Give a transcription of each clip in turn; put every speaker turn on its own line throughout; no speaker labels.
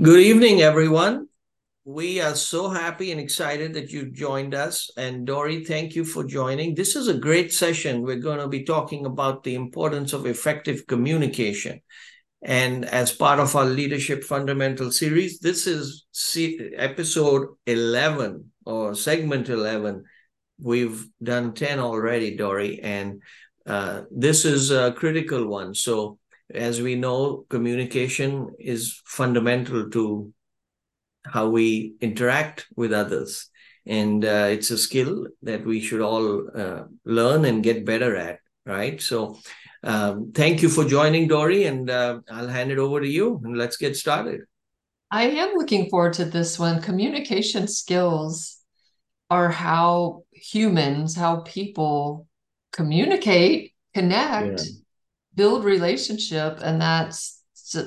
Good evening, everyone. We are so happy and excited that you joined us. And Dori, thank you for joining. This is a great session. We're going to be talking about the importance of effective communication. And as part of our Leadership Fundamental series, this is episode 11 or segment 11. We've done 10 already, Dori, and uh, this is a critical one. So, as we know, communication is fundamental to how we interact with others. And uh, it's a skill that we should all uh, learn and get better at, right? So, um, thank you for joining, Dori, and uh, I'll hand it over to you and let's get started.
I am looking forward to this one. Communication skills are how humans, how people communicate, connect, yeah. Build relationship, and that's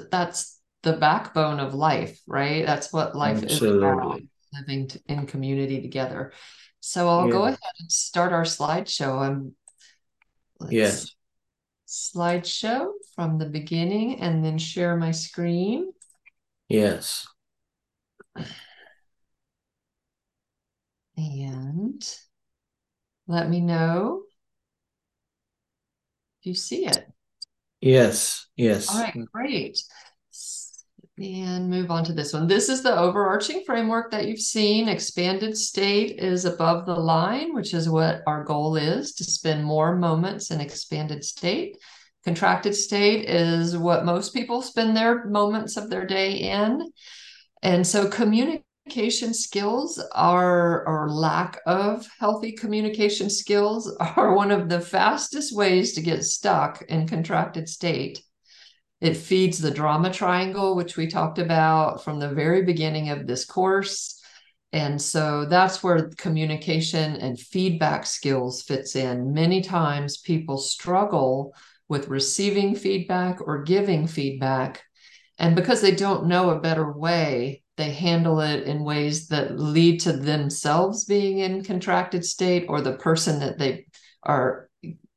that's the backbone of life, right? That's what life Absolutely. is about, living in community together. So I'll yeah. go ahead and start our slideshow. I'm
yes
slideshow from the beginning and then share my screen.
Yes.
And let me know if you see it.
Yes, yes.
All right, great. And move on to this one. This is the overarching framework that you've seen. Expanded state is above the line, which is what our goal is to spend more moments in expanded state. Contracted state is what most people spend their moments of their day in. And so communication skills are, or lack of healthy communication skills are one of the fastest ways to get stuck in contracted state. It feeds the drama triangle, which we talked about from the very beginning of this course. And so that's where communication and feedback skills fits in. Many times people struggle with receiving feedback or giving feedback. And because they don't know a better way, they handle it in ways that lead to themselves being in contracted state or the person that they are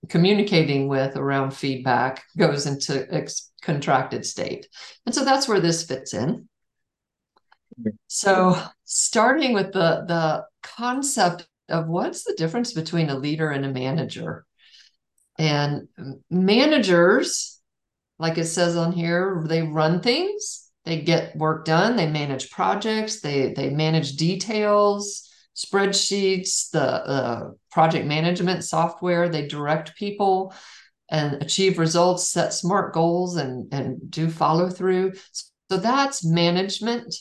communicating with around feedback goes into ex- contracted state. And so that's where this fits in. Mm-hmm. So starting with the the concept of what's the difference between a leader and a manager. And managers, like it says on here, they run things, they get work done, they manage projects, they they manage details, spreadsheets, the uh, project management software, they direct people and achieve results, set smart goals, and, and do follow through. So that's management.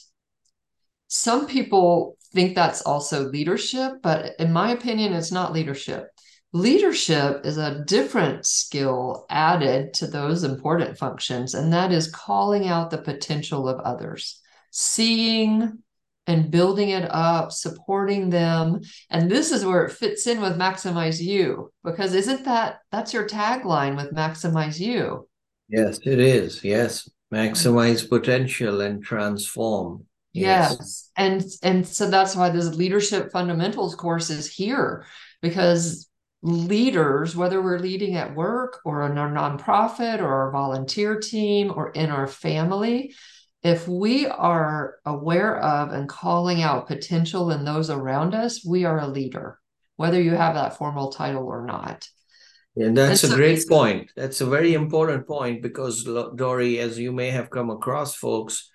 Some people think that's also leadership, but in my opinion, it's not leadership. Leadership is a different skill added to those important functions, and that is calling out the potential of others, seeing and building it up, supporting them. And this is where it fits in with MaximizeU, because isn't that that's your tagline with MaximizeU?
Yes, it is. Yes. Maximize potential and transform.
Yes. yes. And and so that's why this leadership fundamentals course is here because leaders, whether we're leading at work or in our nonprofit or our volunteer team or in our family, if we are aware of and calling out potential in those around us, we are a leader, whether you have that formal title or not.
And that's and so, a great point. That's a very important point because, Dori, as you may have come across, folks,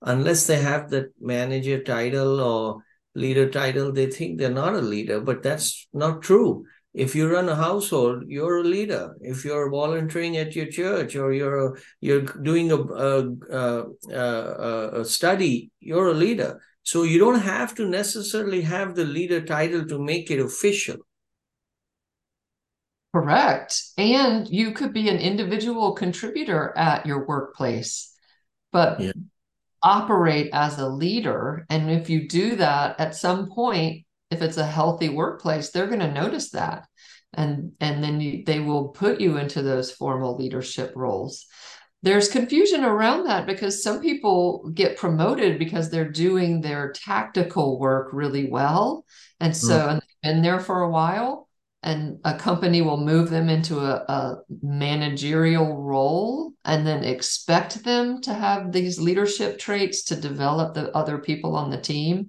unless they have the manager title or leader title, they think they're not a leader, but that's not true if you run a household you're a leader. If you're volunteering at your church or you're you're doing a, a, a, a, study you're a leader. So you don't have to necessarily have the leader title to make it official.
Correct. And you could be an individual contributor at your workplace but yeah. operate as a leader. And if you do that at some point if it's a healthy workplace they're going to notice that. And and then you, they will put you into those formal leadership roles. There's confusion around that because some people get promoted because they're doing their tactical work really well. And so mm. and they've been there for a while and a company will move them into a, a, managerial role and then expect them to have these leadership traits to develop the other people on the team.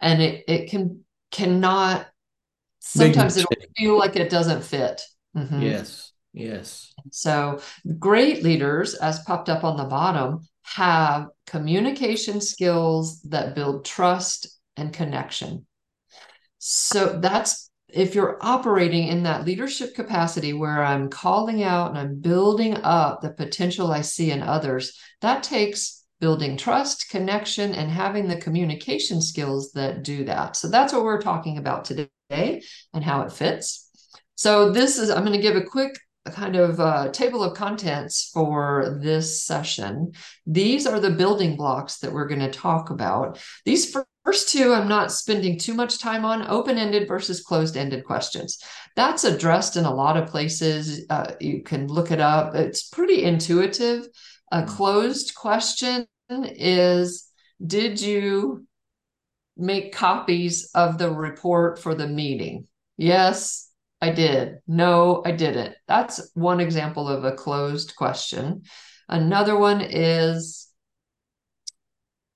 And it, it can cannot sometimes it'll feel like it doesn't fit.
Mm-hmm. yes yes.
So great leaders as popped up on the bottom have communication skills that build trust and connection. So that's if you're operating in that leadership capacity where I'm calling out and I'm building up the potential I see in others, that takes building trust, connection, and having the communication skills that do that. So that's what we're talking about today and how it fits. So this is, I'm going to give a quick kind of uh, table of contents for this session. These are the building blocks that we're going to talk about. These First two, I'm not spending too much time on open ended versus closed ended questions. That's addressed in a lot of places. Uh, you can look it up, it's pretty intuitive. A hmm. closed question is Did you make copies of the report for the meeting? Yes, I did. No, I didn't. That's one example of a closed question. Another one is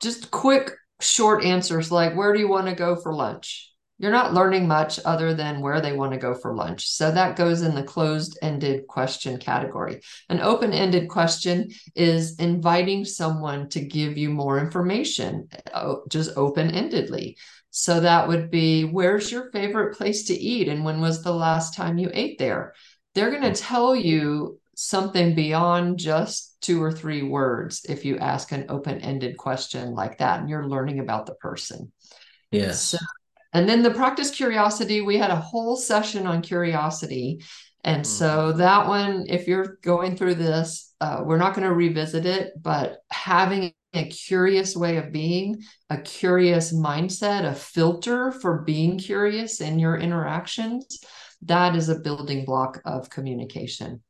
just quick short answers like where do you want to go for lunch you're not learning much other than where they want to go for lunch. So that goes in the closed ended question category. An open ended question is inviting someone to give you more information uh, just open endedly so that would be where's your favorite place to eat and when was the last time you ate there? They're going to tell you something beyond just two or three words if you ask an open-ended question like that and you're learning about the person.
Yes. So,
and then the practice curiosity we had a whole session on curiosity and mm-hmm. so that one if you're going through this uh, we're not going to revisit it but having a curious way of being a curious mindset a filter for being curious in your interactions that is a building block of communication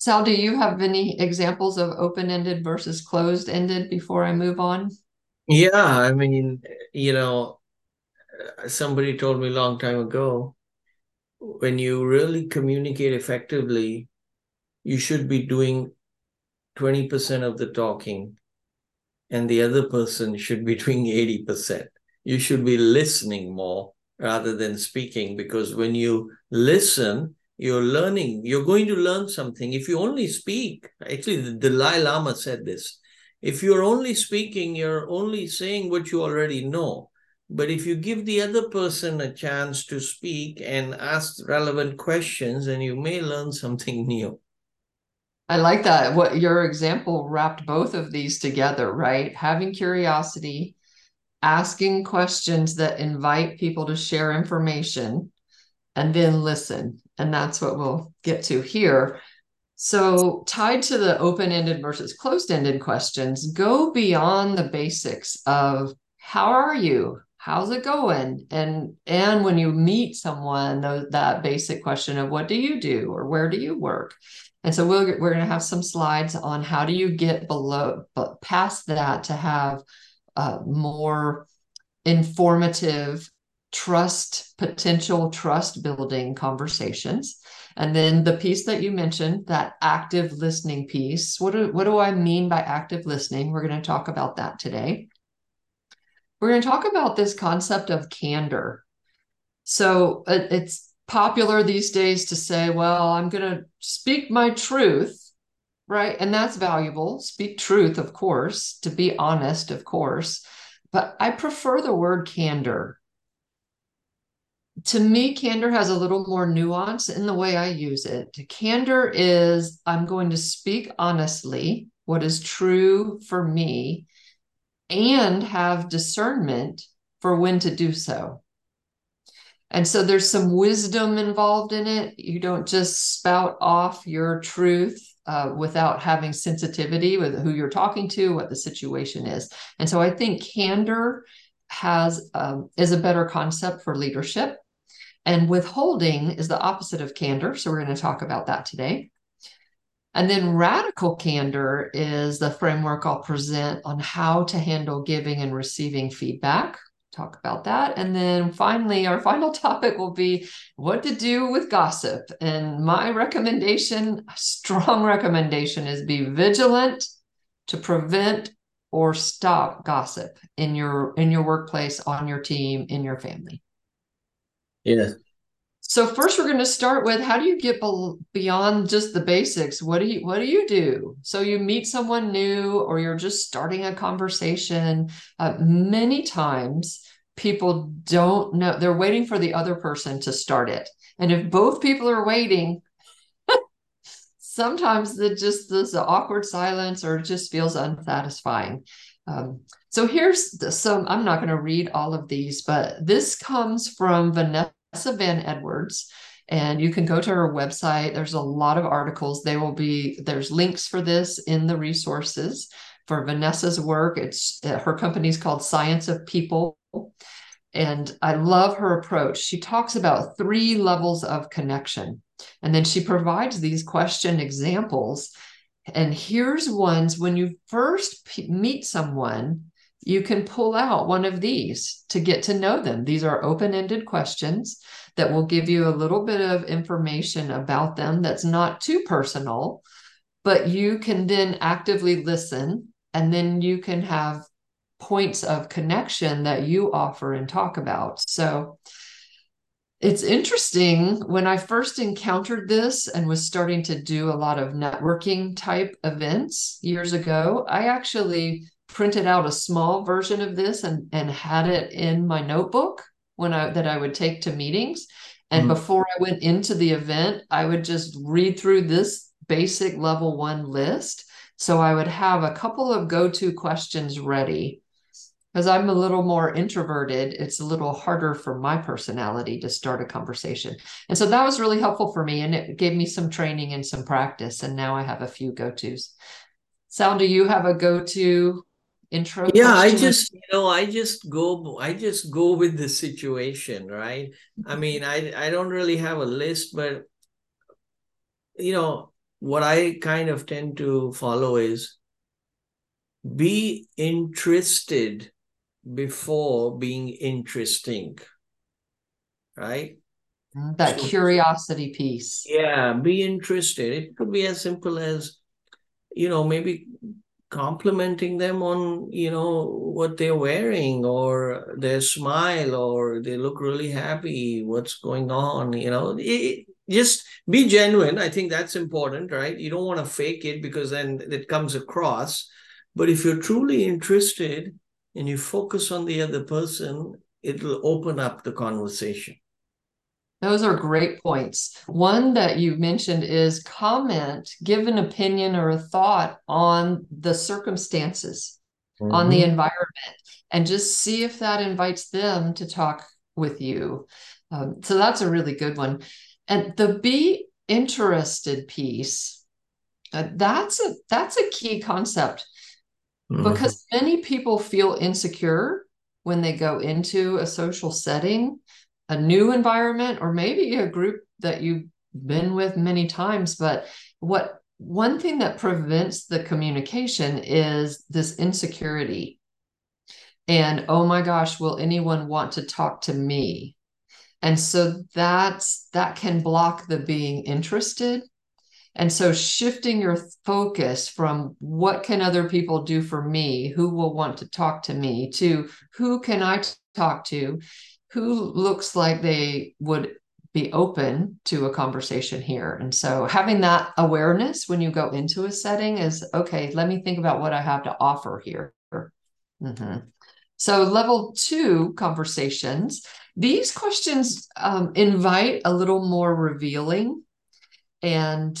Sal, do you have any examples of open-ended versus closed-ended before I move on?
Yeah, I mean, you know, somebody told me a long time ago, when you really communicate effectively, you should be doing 20% of the talking and the other person should be doing 80%. You should be listening more rather than speaking because when you listen, you're learning, you're going to learn something. If you only speak, actually, the Dalai Lama said this if you're only speaking, you're only saying what you already know. But if you give the other person a chance to speak and ask relevant questions, then you may learn something new.
I like that. What your example wrapped both of these together, right? Having curiosity, asking questions that invite people to share information, and then listen. And that's what we'll get to here. So, tied to the open ended versus closed ended questions, go beyond the basics of how are you? How's it going? And and when you meet someone, that basic question of what do you do or where do you work? And so we'll, we're going to have some slides on how do you get below, but past that to have uh, more informative trust potential trust building conversations and then the piece that you mentioned that active listening piece what do, what do i mean by active listening we're going to talk about that today we're going to talk about this concept of candor. So uh, it's popular these days to say well i'm going to speak my truth right? And that's valuable. Speak truth of course to be honest of course. But i prefer the word candor. To me, candor has a little more nuance in the way I use it. Candor is I'm going to speak honestly, what is true for me, and have discernment for when to do so. And so there's some wisdom involved in it. You don't just spout off your truth uh, without having sensitivity with who you're talking to, what the situation is. And so I think candor has um, is a better concept for leadership and withholding is the opposite of candor. So we're going to talk about that today. And then radical candor is the framework I'll present on how to handle giving and receiving feedback. talk about that. And then finally, our final topic will be what to do with gossip. And my recommendation, strong recommendation, is be vigilant to prevent or stop gossip in your in your workplace, on your team, in your family.
Yes.
So first, we're going to start with how do you get beyond just the basics? What do you What do you do? So you meet someone new, or you're just starting a conversation. Uh, many times, people don't know; they're waiting for the other person to start it. And if both people are waiting, sometimes it just this awkward silence, or it just feels unsatisfying. Um, so here's the, some. I'm not going to read all of these, but this comes from Vanessa Van Edwards and you can go to her website. There's a lot of articles. They will be there's links for this in the resources for vanessa's work. It's uh, her company is called science of people and i love her approach. She talks about three levels of connection and then she provides these question examples. And here's ones when you first meet someone you can pull out one of these to get to know them. These are open ended questions that will give you a little bit of information about them that's not too personal, but you can then actively listen and then you can have points of connection that you offer and talk about. So it's interesting when I first encountered this and was starting to do a lot of networking type events years ago, I actually printed out a small version of this and and had it in my notebook when I that I would take to meetings. And mm-hmm. before I went into the event, I would just read through this basic level one list. So I would have a couple of go-to questions ready. Because I'm a little more introverted, it's a little harder for my personality to start a conversation. And so that was really helpful for me. And it gave me some training and some practice. And now I have a few go-tos. Sal, do you have a go-to intro
yeah i just you know i just go i just go with the situation right? I mm-hmm. mean i i don't really have a list but you know what i kind of tend to follow is be interested before being interesting right?
Mm, that so, curiosity piece.
Yeah be interested. It could be as simple as you know maybe complimenting them on you know what they're wearing or their smile or they look really happy what's going on you know? It, just be genuine. I think that's important right? You don't want to fake it because then it comes across. But if you're truly interested and you focus on the other person it'll open up the conversation
those are great points. One that you mentioned is comment, give an opinion or a thought on the circumstances, mm-hmm. on the mm-hmm. environment, and just see if that invites them to talk with you. Um, so that's a really good one. And the be interested piece, uh, that's a that's a key concept mm-hmm. because many people feel insecure when they go into a social setting a new environment or maybe a group that you've been with many times but what one thing that prevents the communication is this insecurity. And oh my gosh will anyone want to talk to me? And so that's that can block the being interested. And so shifting your focus from what can other people do for me? Who will want to talk to me? To who can i talk to who looks like they would be open to a conversation here. And so having that awareness when you go into a setting is okay, let me think about what I have to offer here. Mm-hmm. So, level two conversations, these questions um, invite a little more revealing and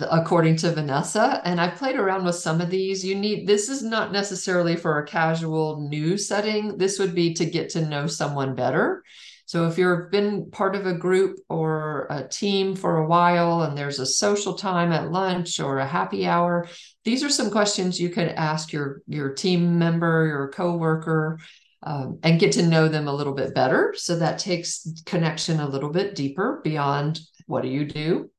according to Vanessa. And I've played around with some of these. You need this is not necessarily for a casual new setting. This would be to get to know someone better. So if you've been part of a group or a team for a while and there's a social time at lunch or a happy hour, these are some questions you could ask your your team member, your coworker, um, and get to know them a little bit better. So that takes connection a little bit deeper beyond what do you do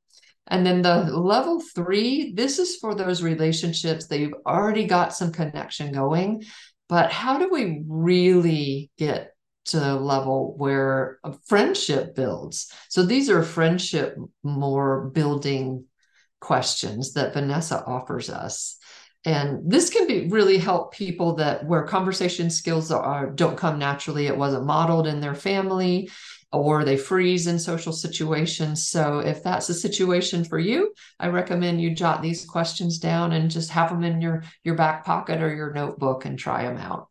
and then the level three, this is for those relationships that you've already got some connection going. But how do we really get to the level where a friendship builds. So these are friendship more building questions that Vanessa offers us. And this can be really help people that where conversation skills are don't come naturally. It wasn't modeled in their family or they freeze in social situations. So if that's a situation for you, I recommend you jot these questions down and just have them in your your back pocket or your notebook and try them out.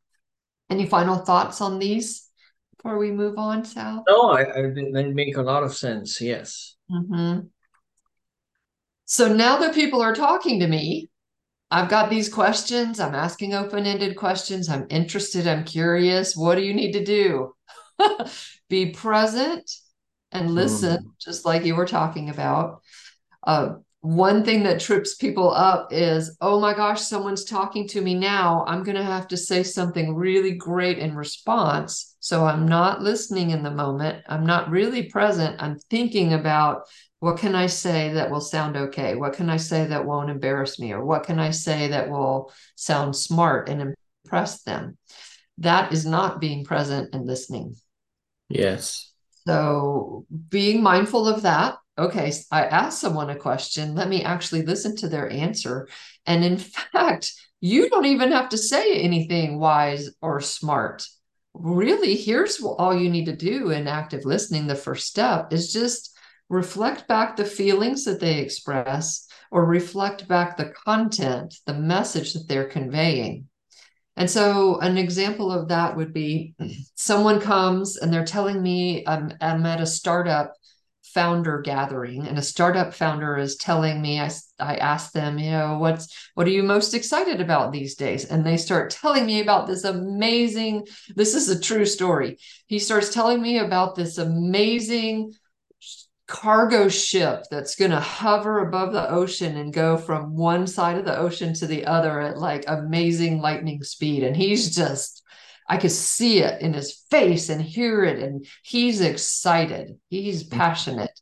Any final thoughts on these before we move on, Sal?
No, I, I they make a lot of sense. Yes.
Mm-hmm. So now that people are talking to me, I've got these questions. I'm asking open ended questions. I'm interested. I'm curious. What do you need to do? Be present and listen, mm. just like you were talking about. Uh, one thing that trips people up is, oh my gosh, someone's talking to me now. I'm going to have to say something really great in response. So I'm not listening in the moment. I'm not really present. I'm thinking about what can I say that will sound okay? What can I say that won't embarrass me? Or what can I say that will sound smart and impress them? That is not being present and listening.
Yes.
So being mindful of that okay, I asked someone a question. Let me actually listen to their answer. And in fact, you don't even have to say anything wise or smart. Really, here's all you need to do in active listening. The first step is just reflect back the feelings that they express or reflect back the content, the message that they're conveying. And so, an example of that would be someone comes and they're telling me I'm, I'm at a startup founder gathering and a startup founder is telling me I, I asked them you know what's what are you most excited about these days? And they start telling me about this amazing this is a true story. He starts telling me about this amazing cargo ship that's going to hover above the ocean and go from one side of the ocean to the other at like amazing lightning speed and he's just I could see it in his face and hear it, and he's excited. He's mm-hmm. passionate.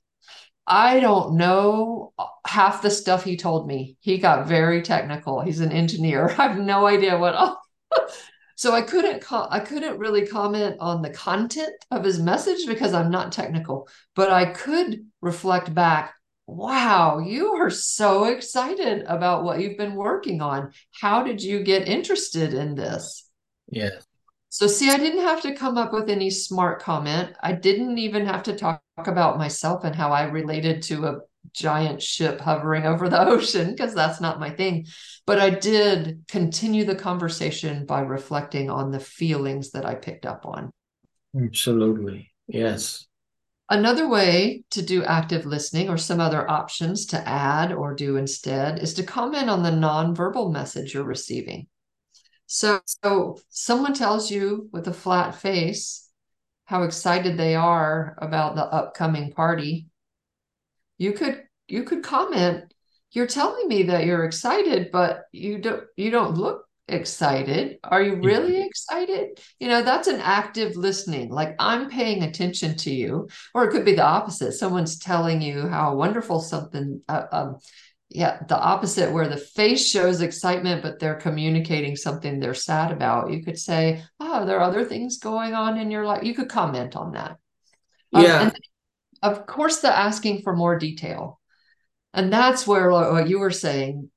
I don't know half the stuff he told me. He got very technical. He's an engineer. I have no idea what. All... so I couldn't. Co- I couldn't really comment on the content of his message because I'm not technical. But I could reflect back. Wow, you are so excited about what you've been working on. How did you get interested in this?
Yeah.
So, see, I didn't have to come up with any smart comment. I didn't even have to talk about myself and how I related to a giant ship hovering over the ocean because that's not my thing. But I did continue the conversation by reflecting on the feelings that I picked up on.
Absolutely. Yes.
Another way to do active listening or some other options to add or do instead is to comment on the nonverbal message you're receiving. So, so someone tells you with a flat face how excited they are about the upcoming party. You could you could comment, you're telling me that you're excited, but you don't you don't look excited. Are you really excited? You know, that's an active listening. Like I'm paying attention to you. Or it could be the opposite. Someone's telling you how wonderful something uh, um, yeah the opposite where the face shows excitement but they're communicating something they're sad about you could say oh there are other things going on in your life you could comment on that
um, yeah um,
of course the asking for more detail and that's where what you were saying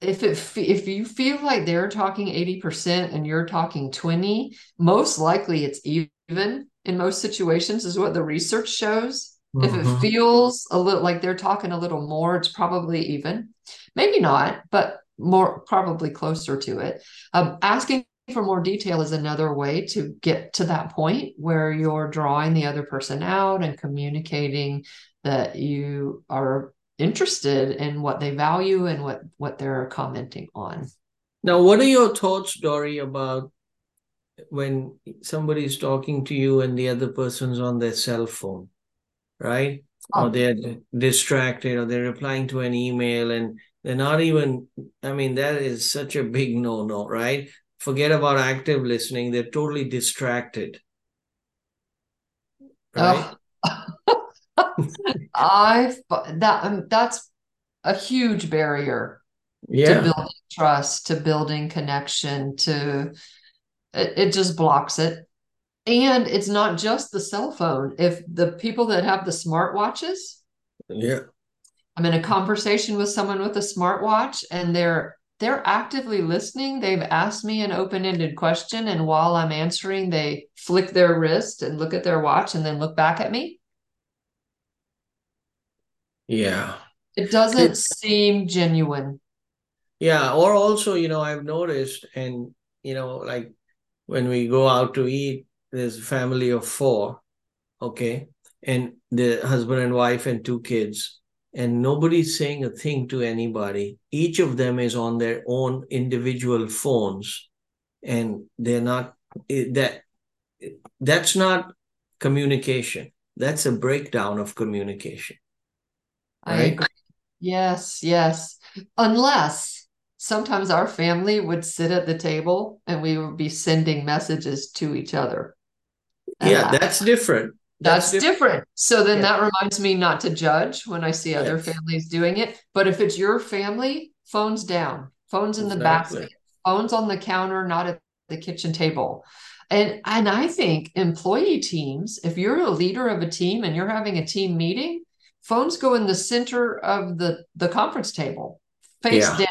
if it if you feel like they're talking 80% and you're talking 20 most likely it's even in most situations is what the research shows Mm-hmm. If it mm-hmm. feels a little like they're talking a little more, it's probably even. Maybe not, but more probably closer to it. Um, asking for more detail is another way to get to that point where you're drawing the other person out and communicating that you are interested in what they value and what what they're commenting on.
Now, what are your thoughts, Dori, about when somebody's talking to you and the other person's on their cell phone? right? Oh. Or they're distracted or they're replying to an email and they're not even, I mean, that is such a big no no, right? Forget about active listening, they're totally distracted.
Right? Oh. I that um, that's a huge barrier
yeah.
to building trust, to building connection, to it, it just blocks it. And it's not just the cell phone. If the people that have the smartwatches,
yeah,
I'm in a conversation with someone with a smartwatch and they're they're actively listening. They've asked me an open-ended question and while I'm answering, they flick their wrist and look at their watch and then look back at me.
Yeah.
It doesn't it, seem genuine.
Yeah, or also, you know, I've noticed and you know, like when we go out to eat, there's a family of four, okay? And the husband and wife and two kids and nobody's saying a thing to anybody. Each of them is on their own individual phones, and they're not that. That's not communication. That's a breakdown of communication.
Right? I agree. Yes, yes. Unless sometimes our family would sit at the table and we would be sending messages to each other.
Yeah, that's different.
That's, different. different. So then yeah. that reminds me not to judge when I see other yes. families doing it. But if it's your family, phones down, phones in exactly. the basket, phones on the counter, not at the kitchen table. And and I think employee teams, if you're a leader of a team and you're having a team meeting, phones go in the center of the the conference table, face yeah. down.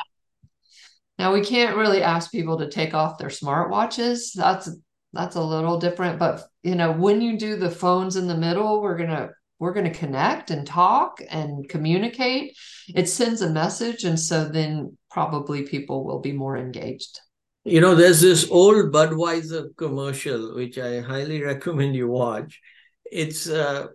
Now we can't really ask people to take off their smartwatches. That's that's a little different but you know when you do the phones in the middle we're going to we're going to connect and talk and communicate it sends a message and so then probably people will be more engaged
you know there's this old budweiser commercial which i highly recommend you watch it's uh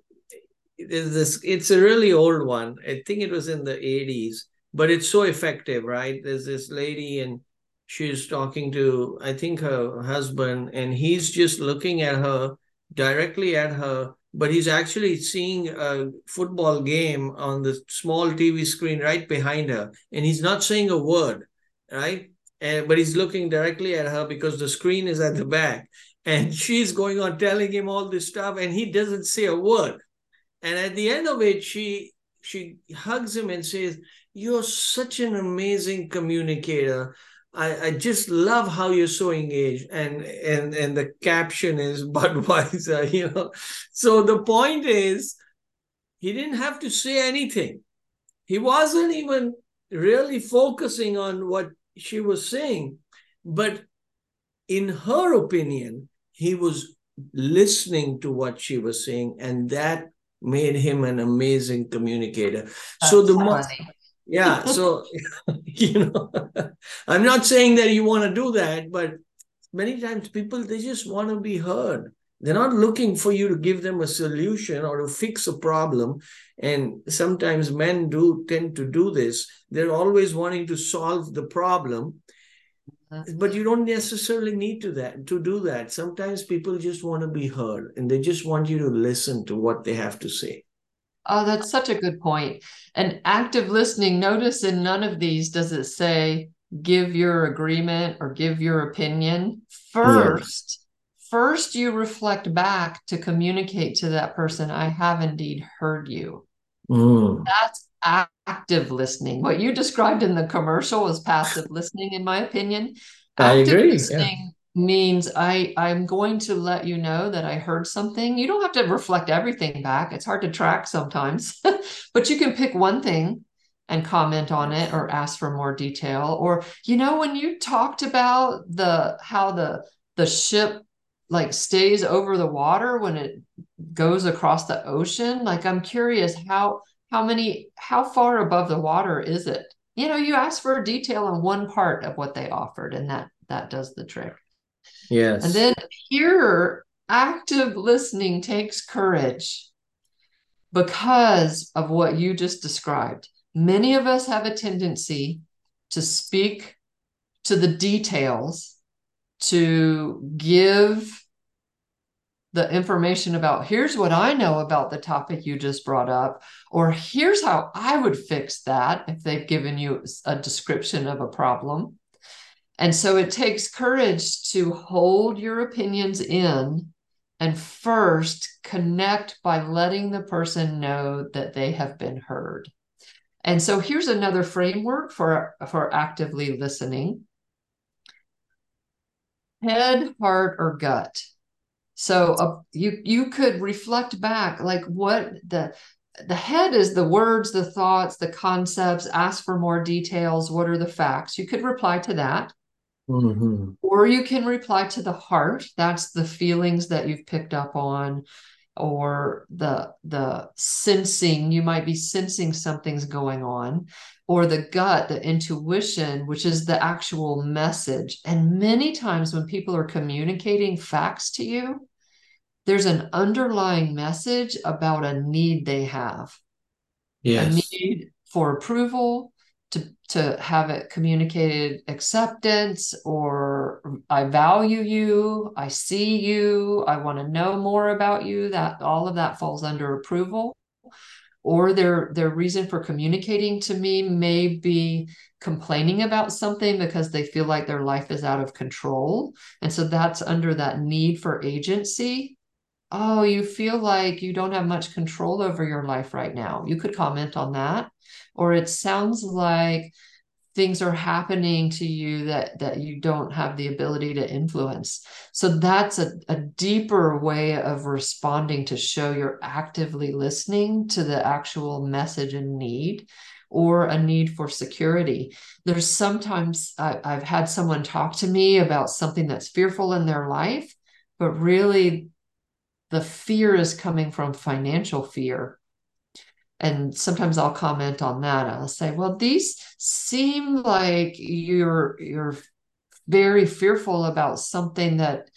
this it's a really old one. I think it was in the 80s but it's so effective right? There's this lady and she's talking to i think her husband and he's just looking at her directly at her but he's actually seeing a football game on the small tv screen right behind her and he's not saying a word right? And but he's looking directly at her because the screen is at the back and she's going on telling him all this stuff and he doesn't say a word and at the end of it she she hugs him and says you're such an amazing communicator I, I just love how you're so engaged and and and the caption is Budweiser, you know. So the point is he didn't have to say anything. He wasn't even really focusing on what she was saying, but in her opinion, he was listening to what she was saying, and that made him an amazing communicator. That's so the more yeah so you know i'm not saying that you want to do that but many times people they just want to be heard. They're not looking for you to give them a solution or to fix a problem. And sometimes men do tend to do this. They're always wanting to solve the problem but you don't necessarily need to that to do that sometimes people just want to be heard and they just want you to listen to what they have to say
Oh, that's such a good point. And active listening, notice in none of these does it say give your agreement or give your opinion. First, yes. first you reflect back to communicate to that person, I have indeed heard you. Mm. That's active listening. What you described in the commercial was passive listening, in my opinion.
Active I agree.
Listening means I I'm going to let you know that I heard something. You don't have to reflect everything back. It's hard to track sometimes, but you can pick one thing and comment on it or ask for more detail or you know when you talked about the how the the ship like stays over the water when it goes across the ocean like i'm curious how how many how far above the water is it you know you ask for a detail on one part of what they offered and that that does the trick
Yes.
And then here, active listening takes courage because of what you just described. Many of us have a tendency to speak to the details, to give the information about here's what I know about the topic you just brought up, or here's how I would fix that if they've given you a description of a problem. And so it takes courage to hold your opinions in and first connect by letting the person know that they have been heard. And so here's another framework for, for actively listening head, heart, or gut. So uh, you you could reflect back, like what the the head is the words, the thoughts, the concepts. Ask for more details. What are the facts? You could reply to that. Mm-hmm. Or you can reply to the heart. That's the feelings that you've picked up on or the the sensing you might be sensing something's going on or the gut the intuition which is the actual message and many times when people are communicating facts to you there's an underlying message about a need they have yes. a need for approval to to have it communicated acceptance or I value you, I see you, I want to know more about you, that all of that falls under approval. Or their their reason for communicating to me may be complaining about something because they feel like their life is out of control. And so that's under that need for agency. Oh, you feel like you don't have much control over your life right now. You could comment on that or it sounds like things are happening to you that that you don't have the ability to influence. So that's a, a deeper way of responding to show you're actively listening to the actual message and need or a need for security. There's sometimes I, i've had someone talk to me about something that's fearful in their life but really the fear is coming from financial fear and sometimes I'll comment on that. I'll say, well, these seem like you're you're very fearful about something that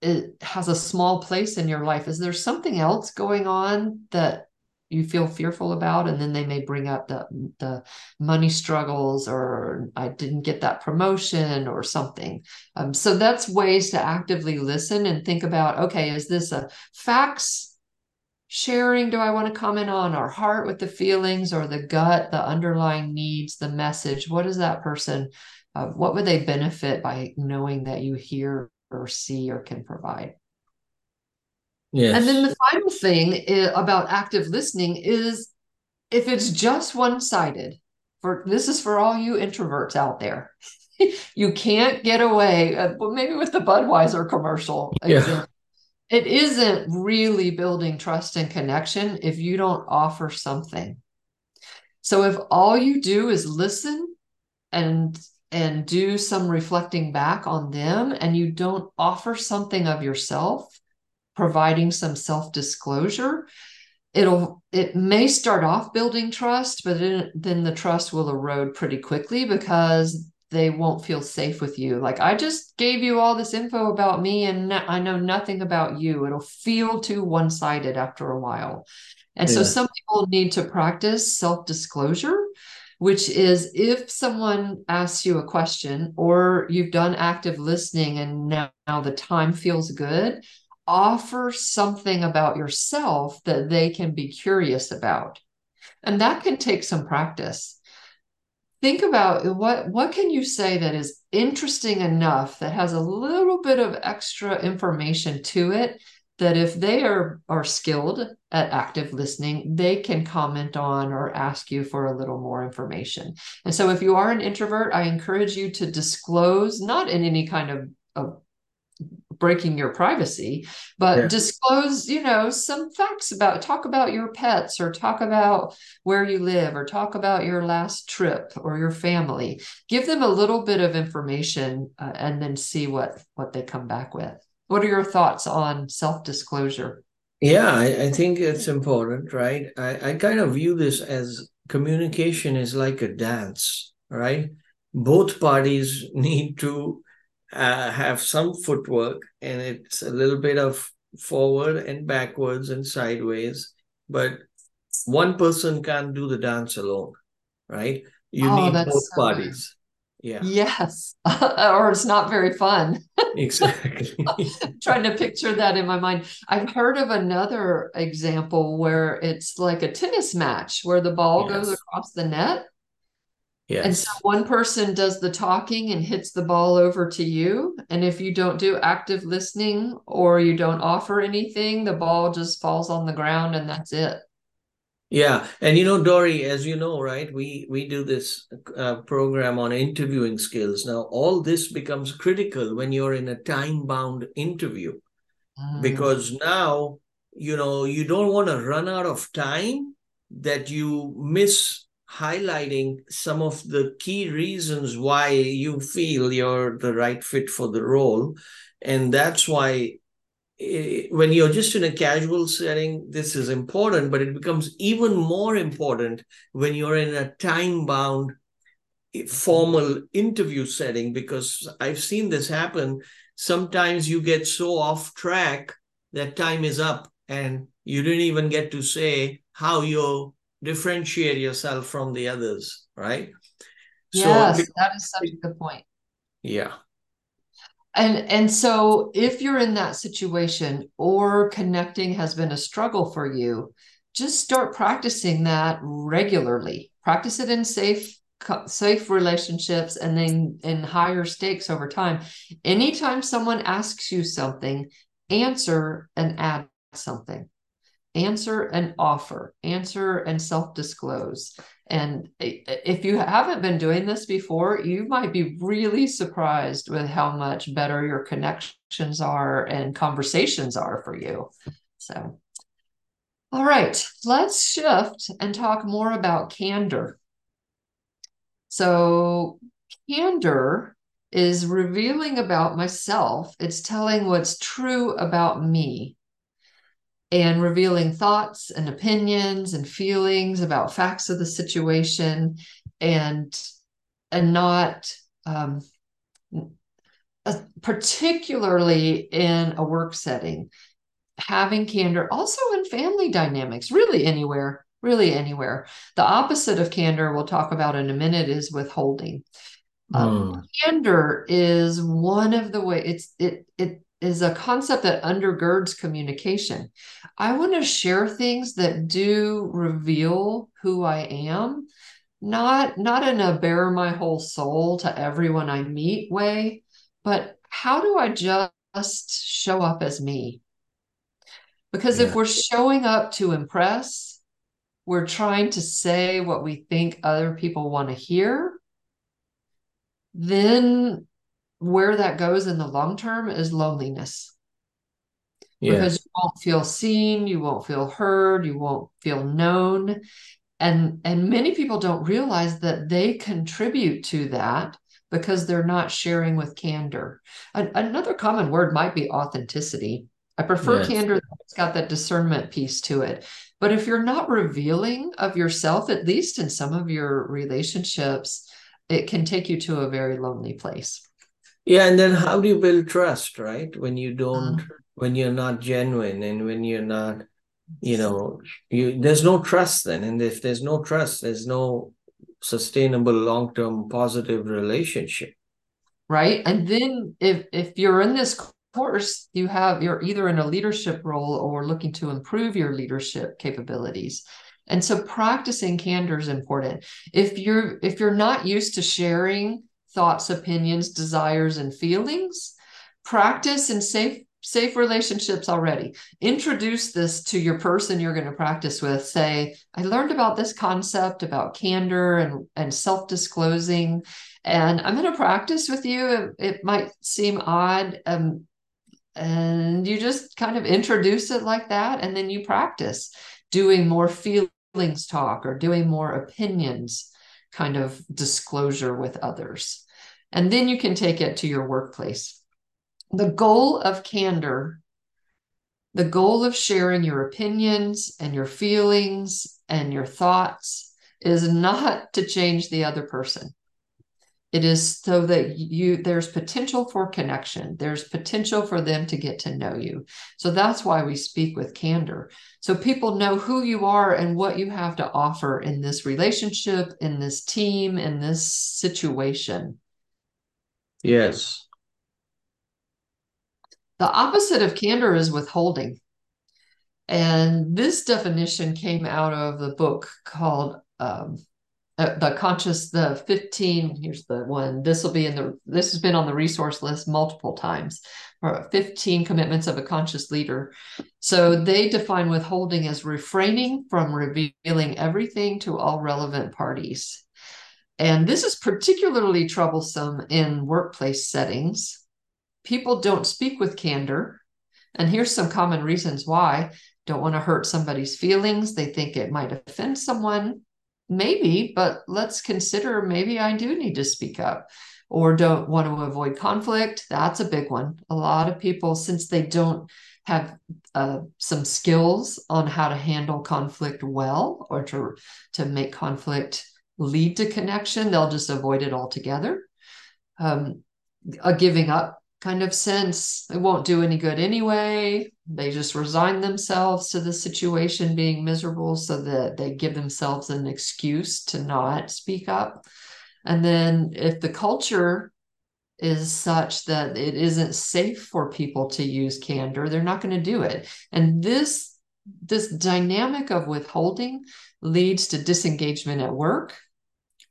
it has a small place in your life. Is there something else going on that you feel fearful about? And then they may bring up the the money struggles or I didn't get that promotion or something. Um, so that's ways to actively listen and think about, okay, is this a facts sharing do I want to comment on our heart with the feelings or the gut, the underlying needs, the message? What is that person? Uh, what would they benefit by knowing that you hear or see or can provide? Yes. And then the final thing is, about active listening is if it's just one sided, for this is for all you introverts out there. you can't get away, uh, well, maybe with the Budweiser commercial. Yeah. It isn't really building trust and connection if you don't offer something. So if all you do is listen and and do some reflecting back on them and you don't offer something of yourself, providing some self-disclosure, it'll it may start off building trust, but it, then the trust will erode pretty quickly because they won't feel safe with you. Like, I just gave you all this info about me and I know nothing about you. It'll feel too one sided after a while. And yeah. so, some people need to practice self disclosure, which is if someone asks you a question or you've done active listening and now, now the time feels good, offer something about yourself that they can be curious about. And that can take some practice think about what what can you say that is interesting enough that has a little bit of extra information to it that if they are are skilled at active listening they can comment on or ask you for a little more information. And so if you are an introvert i encourage you to disclose not in any kind of, of breaking your privacy but yeah. disclose you know some facts about talk about your pets or talk about where you live or talk about your last trip or your family. Give them a little bit of information uh, and then see what what they come back with. What are your thoughts on self-disclosure?
Yeah I, I think it's important right? I, I kind of view this as communication is like a dance right? Both parties need to uh, have some footwork and it's a little bit of forward and backwards and sideways but one person can't do the dance alone right? You oh, need both so parties
yeah. Yes or it's not very fun.
Exactly.
Trying to picture that in my mind. I've heard of another example where it's like a tennis match where the ball yes. goes across the net Yes. And so one person does the talking and hits the ball over to you. And if you don't do active listening or you don't offer anything, the ball just falls on the ground and that's it.
Yeah, and you know, Dori, as you know, right? We we do this uh, program on interviewing skills. Now, all this becomes critical when you're in a time-bound interview, mm. because now you know you don't want to run out of time that you miss highlighting some of the key reasons why you feel you're the right fit for the role. And that's why eh, when you're just in a casual setting this is important but it becomes even more important when you're in a time bound eh, formal interview setting because i've seen this happen. Sometimes you get so off track that time is up and you didn't even get to say how you differentiate yourself from the others, right?
Yes, so, that is such a good point.
Yeah.
And and so if you're in that situation or connecting has been a struggle for you, just start practicing that regularly. Practice it in safe safe relationships and then in higher stakes over time. Anytime someone asks you something, answer and add something answer and offer, answer and self disclose. And if you haven't been doing this before, you might be really surprised with how much better your connections are and conversations are for you. So, all right, let's shift and talk more about candor. So, candor is revealing about myself, it's telling what's true about me and revealing thoughts and opinions and feelings about facts of the situation and and not um, particularly in a work setting. Having candor also in family dynamics really anywhere really anywhere. The opposite of candor we'll talk about in a minute is withholding. Um, hmm. candor is one of the way it's it it is a concept that undergirds communication. I want to share things that do reveal who I am, not not in a bare my whole soul to everyone I meet way, but how do I just show up as me? Because yeah. if we're showing up to impress, we're trying to say what we think other people want to hear, then where that goes in the long term is loneliness. Yeah. Because you won't feel seen, you won't feel heard, you won't feel known. And and many people don't realize that they contribute to that because they're not sharing with candor. another common word might be authenticity. I prefer yes. candor that's got that discernment piece to it. But if you're not revealing of yourself, at least in some of your relationships, it can take you to a very lonely place.
Yeah, and then how do you build trust, right? When you don't, uh, when you're not genuine, and when you're not, you know, you there's no trust then, and if there's no trust, there's no sustainable, long-term, positive relationship.
Right, and then if if you're in this course, you have you're either in a leadership role or looking to improve your leadership capabilities. And so practicing candor is important. If you're if you're not used to sharing thoughts, opinions, desires, and feelings. Practice in safe safe relationships already. Introduce this to your person you're going to practice with. Say, I learned about this concept about candor and, and self disclosing, and I'm going to practice with you. It, it might seem odd. Um, and you just kind of introduce it like that, and then you practice doing more feelings talk or doing more opinions kind of disclosure with others and then you can take it to your workplace. The goal of candor, the goal of sharing your opinions and your feelings and your thoughts is not to change the other person. It is so that you there's potential for connection. There's potential for them to get to know you. So that's why we speak with candor. So people know who you are and what you have to offer in this relationship, in this team, in this situation.
Yes.
The opposite of candor is withholding. And this definition came out of the book called um, uh, the conscious the 15 here's the one this will be in the this has been on the resource list multiple times 15 commitments of a conscious leader so they define withholding as refraining from revealing everything to all relevant parties and this is particularly troublesome in workplace settings. People don't speak with candor And here's some common reasons why. Don't want to hurt somebody's feelings. They think it might offend someone. Maybe, but let's consider maybe I do need to speak up or don't want to avoid conflict. That's a big one. A lot of people, since they don't have uh, some skills on how to handle conflict well or to, to make conflict lead to connection, they'll just avoid it altogether. Um, a giving up kind of sense. It won't do any good anyway. They just resign themselves to the situation being miserable so that they give themselves an excuse to not speak up. And then if the culture is such that it isn't safe for people to use candor, they're not going to do it. And this this dynamic of withholding leads to disengagement at work,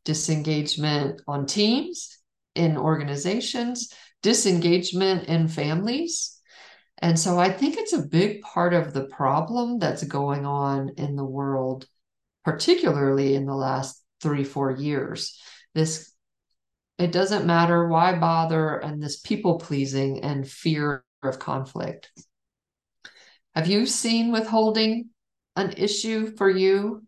disengagement on teams, in organizations, disengagement in families. And so I think it's a big part of the problem that's going on in the world, particularly in the last three, four years. This it doesn't matter why bother and this people pleasing and fear of conflict. Have you seen withholding an issue for you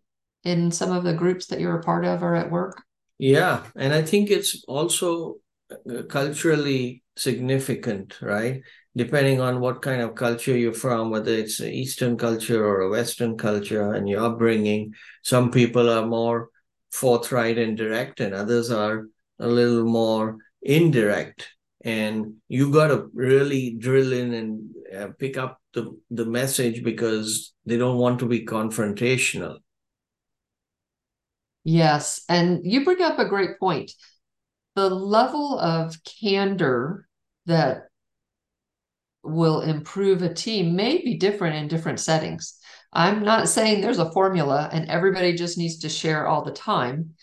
in some of the groups that you're a part of or at work?
Yeah, and I think it's also uh, culturally significant, right? Depending on what kind of culture you're from, whether it's an Eastern culture or a Western culture and your upbringing, some people are more forthright and direct, and others are a little more indirect. And you've got to really drill in and uh, pick up the, the message because they don't want to be confrontational.
Yes. And you bring up a great point. The level of candor that will improve a team may be different in different settings. I'm not saying there's a formula and everybody just needs to share all the time,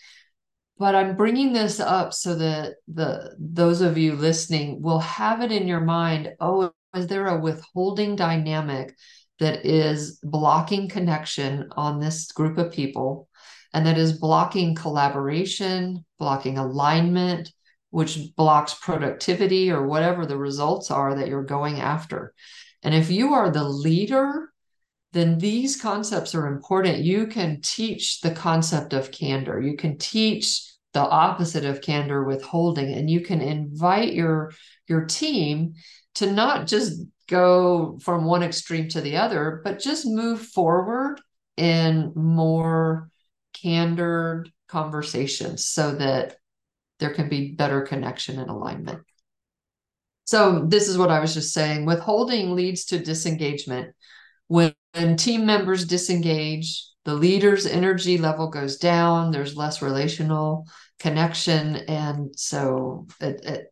but I'm bringing this up so that the those of you listening will have it in your mind. Oh, is there a withholding dynamic that is blocking connection on this group of people? And that is blocking collaboration, blocking alignment, which blocks productivity or whatever the results are that you're going after. And if you are the leader, then these concepts are important. You can teach the concept of candor. You can teach the opposite of candor withholding and you can invite your your team to not just go from one extreme to the other but just move forward in more candid conversations so that there can be better connection and alignment. So, this is what I was just saying withholding leads to disengagement. When, when team members disengage, the leader's energy level goes down, there's less relational connection. And so, it, it,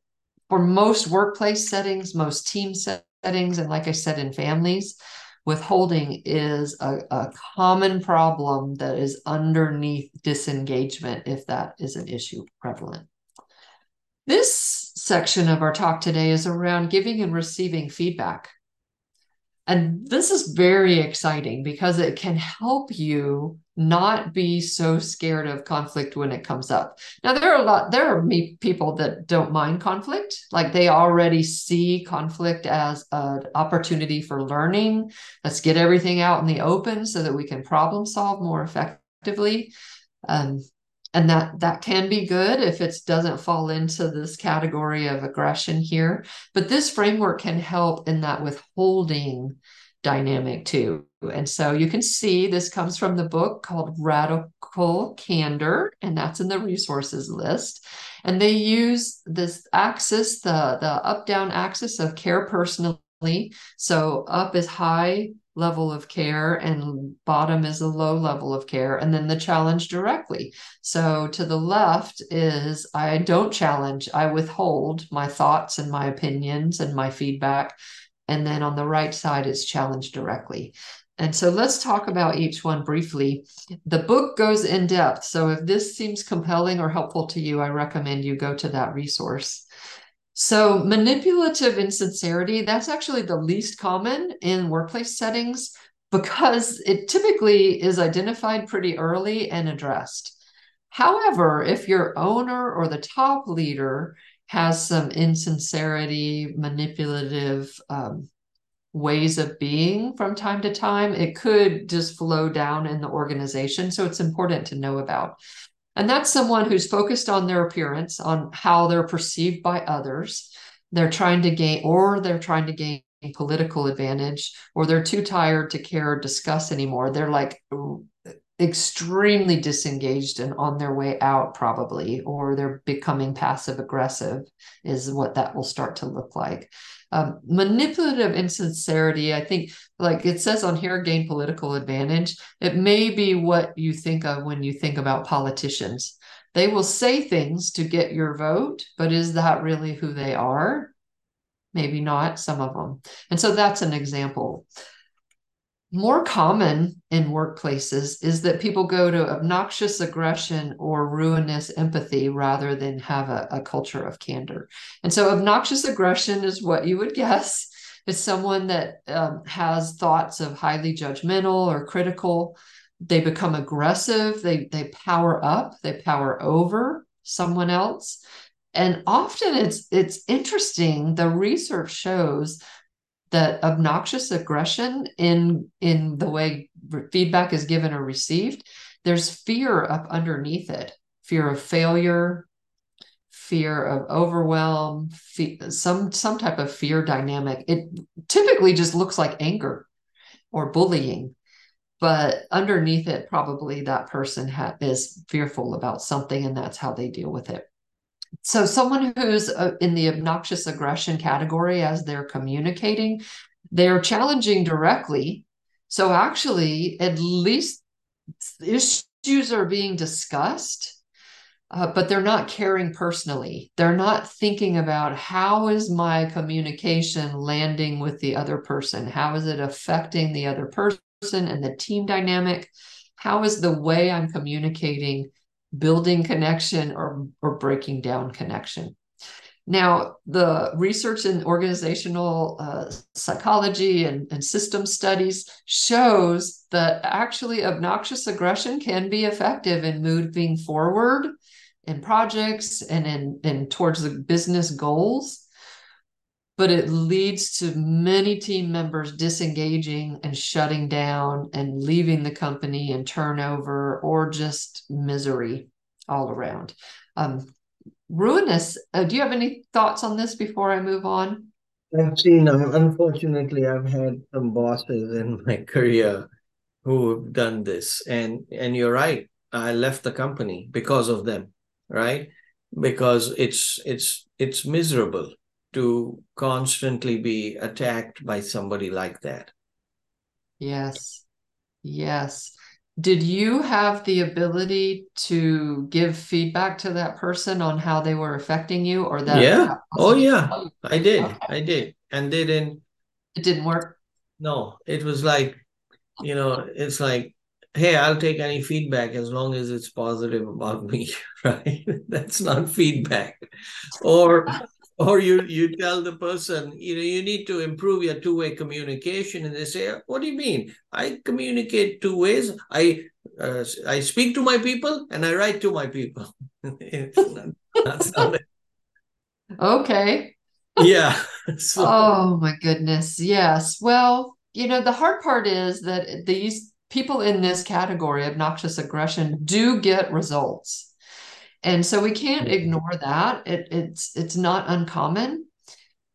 for most workplace settings, most team settings, and like I said, in families, withholding is a, a common problem that is underneath disengagement if that is an issue prevalent. This section of our talk today is around giving and receiving feedback. And this is very exciting because it can help you not be so scared of conflict when it comes up. Now there are a lot there are people that don't mind conflict, like they already see conflict as an opportunity for learning. Let's get everything out in the open so that we can problem solve more effectively. Um, and that that can be good if it doesn't fall into this category of aggression here but this framework can help in that withholding dynamic too. And so you can see this comes from the book called radical candor and that's in the resources list. And they use this axis the the up down axis of care personally. So up is high level of care and bottom is a low level of care and then the challenge directly. So to the left is i don't challenge i withhold my thoughts and my opinions and my feedback. And then on the right side is challenge directly. And so let's talk about each one briefly. The book goes in depth. So if this seems compelling or helpful to you i recommend you go to that resource so, manipulative insincerity, that's actually the least common in workplace settings because it typically is identified pretty early and addressed. However, if your owner or the top leader has some insincerity, manipulative um, ways of being from time to time. It could just flow down in the organization. So it's important to know about. And that's someone who's focused on their appearance, on how they're perceived by others. They're trying to gain, or they're trying to gain political advantage, or they're too tired to care or discuss anymore. They're like extremely disengaged and on their way out, probably, or they're becoming passive aggressive, is what that will start to look like. Um, manipulative insincerity, I think, like it says on here, gain political advantage. It may be what you think of when you think about politicians. They will say things to get your vote, but is that really who they are? Maybe not, some of them. And so that's an example more common in workplaces is that people go to obnoxious aggression or ruinous empathy rather than have a, a, culture of candor. And so, obnoxious aggression is what you would guess. is someone that um, has thoughts of highly judgmental or critical. They become aggressive. They they power up. They power over someone else. And often it's it's interesting. The research shows that obnoxious aggression in in the way feedback is given or received there's fear up underneath it. Fear of failure fear of overwhelm some some type of fear dynamic. It typically just looks like anger or bullying but underneath it probably that person ha- is fearful about something and that's how they deal with it so someone who's uh, in the obnoxious aggression category as they're communicating they're challenging directly. So actually at least issues are being discussed uh, but they're not caring personally. They're not thinking about how is my communication landing with the other person? How is it affecting the other person and the team dynamic? How is the way i'm communicating building connection or, or breaking down connection. Now, the research in organizational uh, psychology and, and system studies shows that actually obnoxious aggression can be effective in moving forward in projects and in, in towards the business goals but it leads to many team members disengaging and shutting down and leaving the company and turnover or just misery all around. Um, ruinous. Uh, do you have any thoughts on this before I move on?
I've seen, uh, unfortunately, I've had some bosses in my career who have done this. And, and you're right. I left the company because of them, right? Because it's, it's, it's miserable to constantly be attacked by somebody like that.
Yes. Yes. Did you have the ability to give feedback to that person on how they were affecting you or that?
Yeah. Oh, yeah. I did. Okay. I did. And they didn't.
It didn't work?
No. It was like, you know, it's like, hey, I'll take any feedback as long as it's positive about me, right? That's not feedback. Or or you you tell the person you know you need to improve your two-way communication and they say what do you mean? I communicate two ways. I uh, i speak to my people and i write to my people.
Okay.
Yeah
so. oh my goodness yes. Well you know the hard part is that these people in this category obnoxious aggression do get results and so we can't ignore that. It, it's it's not uncommon.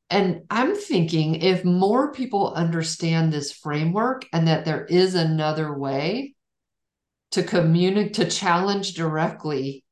And i'm thinking if more people understand this framework and that there is another way to communicate to challenge directly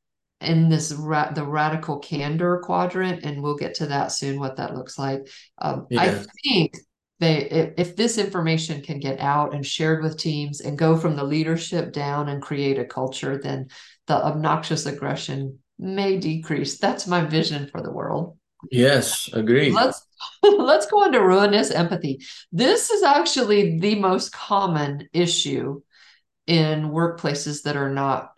in this ra- the radical candor quadrant and we'll get to that soon what that looks like um, yeah. i think they if, if this information can get out and shared with teams and go from the leadership down and create a culture then the obnoxious aggression may decrease. That's my vision for the world.
Yes, agreed.
Let's let's go on to ruinous empathy. This is actually the most common issue in workplaces that are not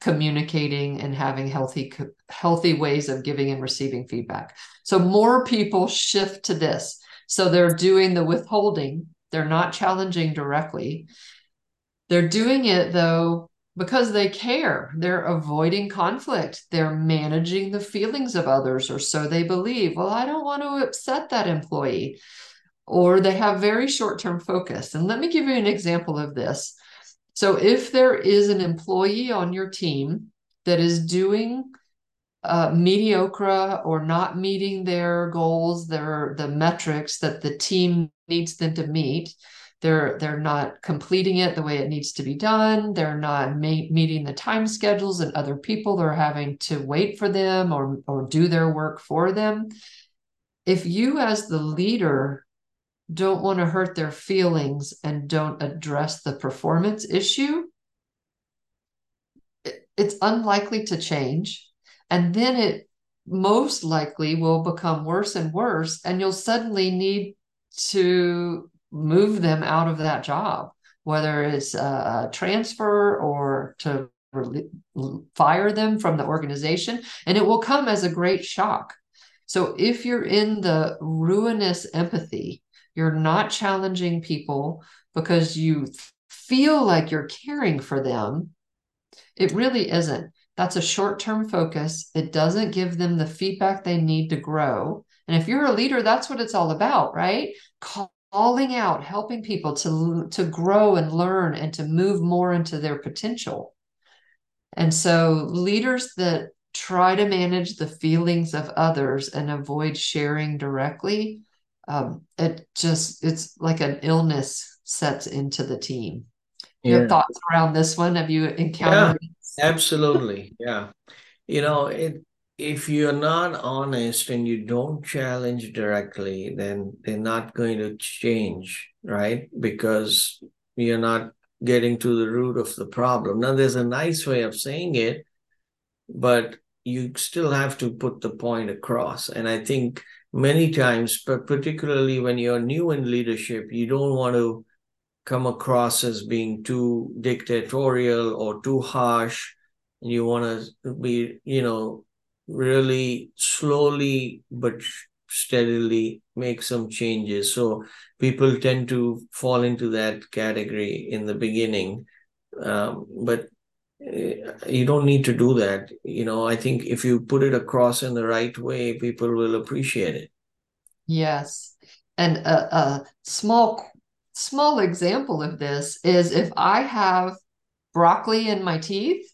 communicating and having healthy healthy ways of giving and receiving feedback. So more people shift to this. So they're doing the withholding. They're not challenging directly. They're doing it though because they care. They're avoiding conflict. They're managing the feelings of others, or so they believe. Well, I don't want to upset that employee. or they have very short term focus. And let me give you an example of this. So, if there is an employee on your team that is doing uh, mediocre or not meeting their goals, their the metrics that the team needs them to meet, they're they're not completing it the way it needs to be done. They're not ma- meeting the time schedules, and other people are having to wait for them or or do their work for them. If you, as the leader, don't want to hurt their feelings and don't address the performance issue, it's unlikely to change. And then it most likely will become worse and worse. And you'll suddenly need to move them out of that job, whether it's a transfer or to fire them from the organization. And it will come as a great shock. So if you're in the ruinous empathy, you're not challenging people because you feel like you're caring for them. It really isn't. That's a short term focus. It doesn't give them the feedback they need to grow. And if you're a leader, that's what it's all about, right? Calling out, helping people to, to grow and learn and to move more into their potential. And so, leaders that try to manage the feelings of others and avoid sharing directly um, it just it's like an illness sets into the team. Yeah. Your thoughts around this one? Have you encountered?
Yeah, absolutely. Yeah, you know, it, if you're not honest and you don't challenge directly, then they're not going to change, right? Because you're not getting to the root of the problem. Now, there's a nice way of saying it, but you still have to put the point across. And I think many times, but particularly when you're new in leadership, you don't want to come across as being too dictatorial or too harsh. You want to be, you know, really slowly but steadily make some changes. So people tend to fall into that category in the beginning. Um, but eh, you don't need to do that. You know, I think if you put it across in the right way, people will appreciate it.
Yes. And a, a small small example of this is if I have broccoli in my teeth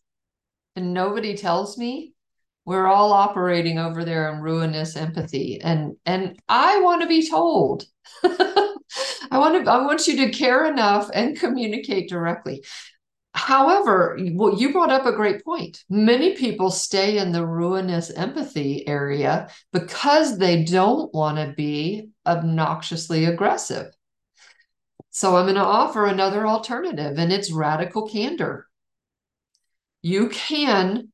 and nobody tells me, we're all operating over there in ruinous empathy. And and I want to be told. I want to I want you to care enough and communicate directly. However, well, you brought up a great point. Many people stay in the ruinous empathy area because they don't want to be obnoxiously aggressive. So I'm going to offer another alternative, and it's radical candor. You can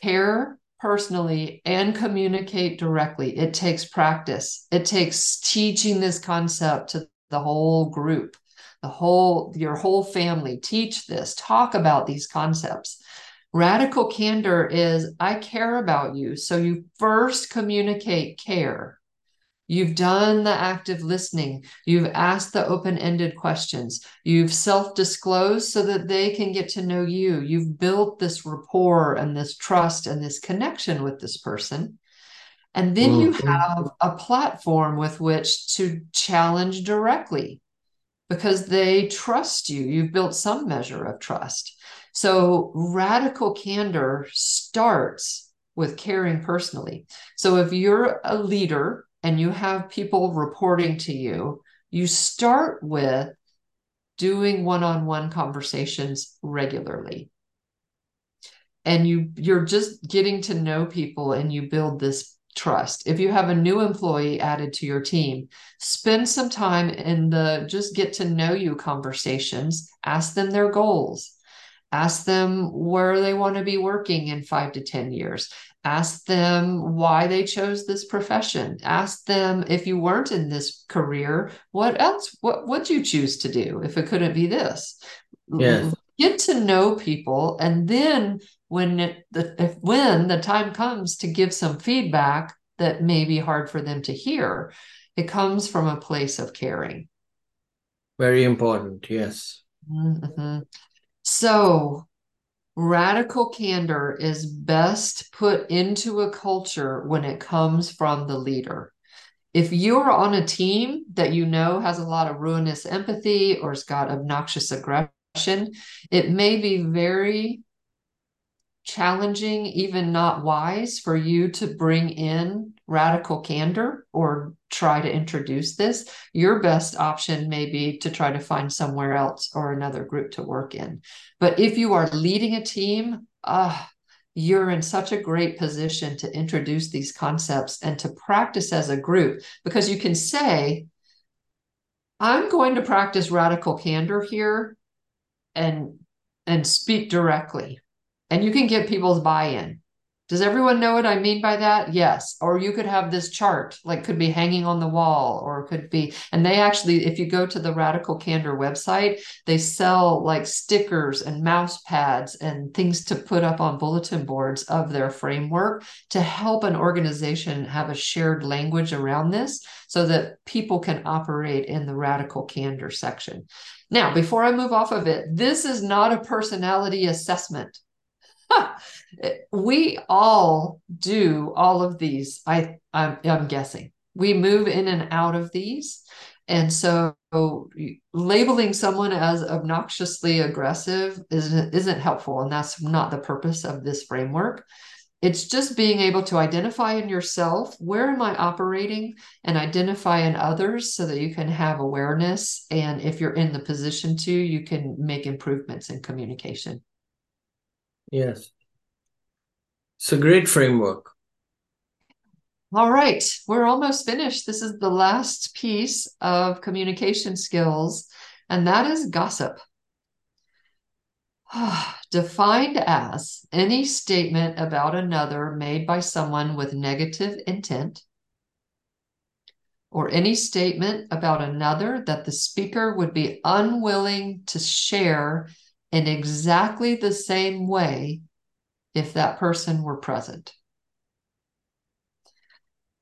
care personally and communicate directly. It takes practice, it takes teaching this concept to the whole group the whole your whole family. Teach this. Talk about these concepts. Radical candor is i care about you. So you first communicate care You've done the active listening. You've asked the open ended questions. You've self disclosed so that they can get to know you. You've built this rapport and this trust and this connection with this person. And then you have a platform with which to challenge directly because they trust you. You've built some measure of trust. So radical candor starts with caring personally. So if you're a leader and you have people reporting to you, you start with doing one-on-one conversations regularly. And you you're just getting to know people and you build this trust. If you have a new employee added to your team, spend some time in the just get to know you conversations, ask them their goals. Ask them where they want to be working in five to 10 years. Ask them why they chose this profession. Ask them if you weren't in this career, what else, what would you choose to do if it couldn't be this? Get to know people and then when it the, if when the time comes to give some feedback that may be hard for them to hear it comes from a place of caring
very important yes
mm-hmm. so radical candor is best put into a culture when it comes from the leader. If you're on a team that you know has a lot of ruinous empathy or has got obnoxious aggression, it may be very challenging, even not wise, for you to bring in radical candor or try to introduce this. Your best option may be to try to find somewhere else or another group to work in. But if you are leading a team, uh, you're in such a great position to introduce these concepts and to practice as a group because you can say, I'm going to practice radical candor here and and speak directly and you can get people's buy-in does everyone know what I mean by that? Yes. Or you could have this chart, like could be hanging on the wall, or could be, and they actually, if you go to the Radical Candor website, they sell like stickers and mouse pads and things to put up on bulletin boards of their framework to help an organization have a shared language around this so that people can operate in the radical candor section. Now, before I move off of it, this is not a personality assessment. we all do all of these. I I'm, I'm guessing we move in and out of these, and so labeling someone as obnoxiously aggressive isn't isn't helpful, and that's not the purpose of this framework. It's just being able to identify in yourself where am I operating and identify in others so that you can have awareness. And if you're in the position to, you can make improvements in communication.
Yes. It's a great framework.
All right, we're almost finished. This is the last piece of communication skills, and that is gossip. Defined as any statement about another made by someone with negative intent, or any statement about another that the speaker would be unwilling to share in exactly the same way if that person were present.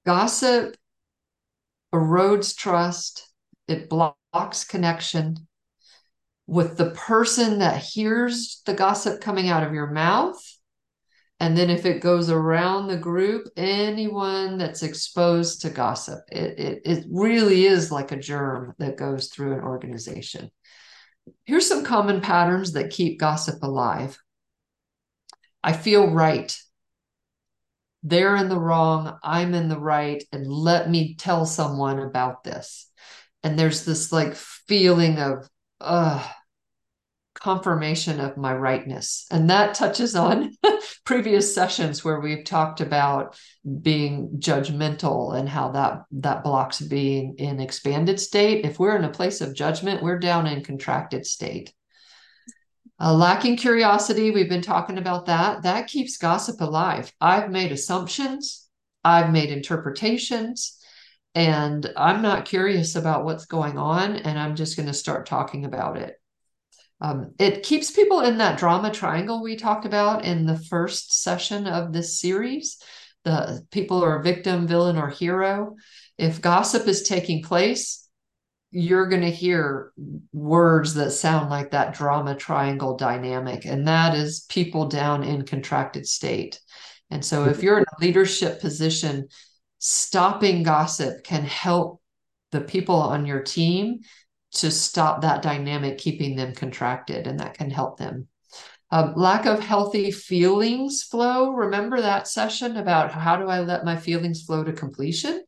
Gossip erodes trust, it blocks connection with the person that hears the gossip coming out of your mouth. And then if it goes around the group, anyone that's exposed to gossip, it, it, it really is like a germ that goes through an organization. Here's some common patterns that keep gossip alive. I feel right. They're in the wrong, I'm in the right, and let me tell someone about this. And there's this like feeling of, uh, confirmation of my rightness. And that touches on previous sessions where we've talked about being judgmental and how that that blocks being in expanded state. If we're in a place of judgment, we're down in contracted state. Uh, lacking curiosity, we've been talking about that. That keeps gossip alive. I've made assumptions, I've made interpretations, and I'm not curious about what's going on, and I'm just going to start talking about it. Um, it keeps people in that drama triangle we talked about in the first session of this series. The people are victim, villain, or hero. If gossip is taking place, you're going to hear words that sound like that drama triangle dynamic, and that is people down in contracted state. And so, if you're in a leadership position, stopping gossip can help the people on your team to stop that dynamic, keeping them contracted, and that can help them. Um, lack of healthy feelings flow. Remember that session about how do I let my feelings flow to completion?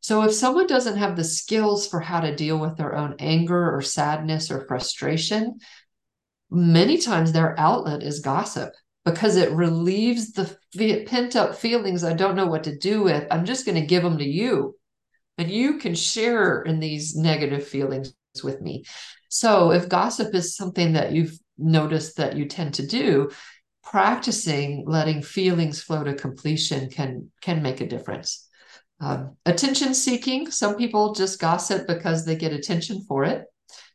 So, if someone doesn't have the skills for how to deal with their own anger or sadness or frustration, many times their outlet is gossip because it relieves the pent up feelings I don't know what to do with. I'm just going to give them to you. And you can share in these negative feelings with me. So if gossip is something that you've noticed that you tend to do, practicing letting feelings flow to completion can can make a difference. Um, attention seeking, some people just gossip because they get attention for it.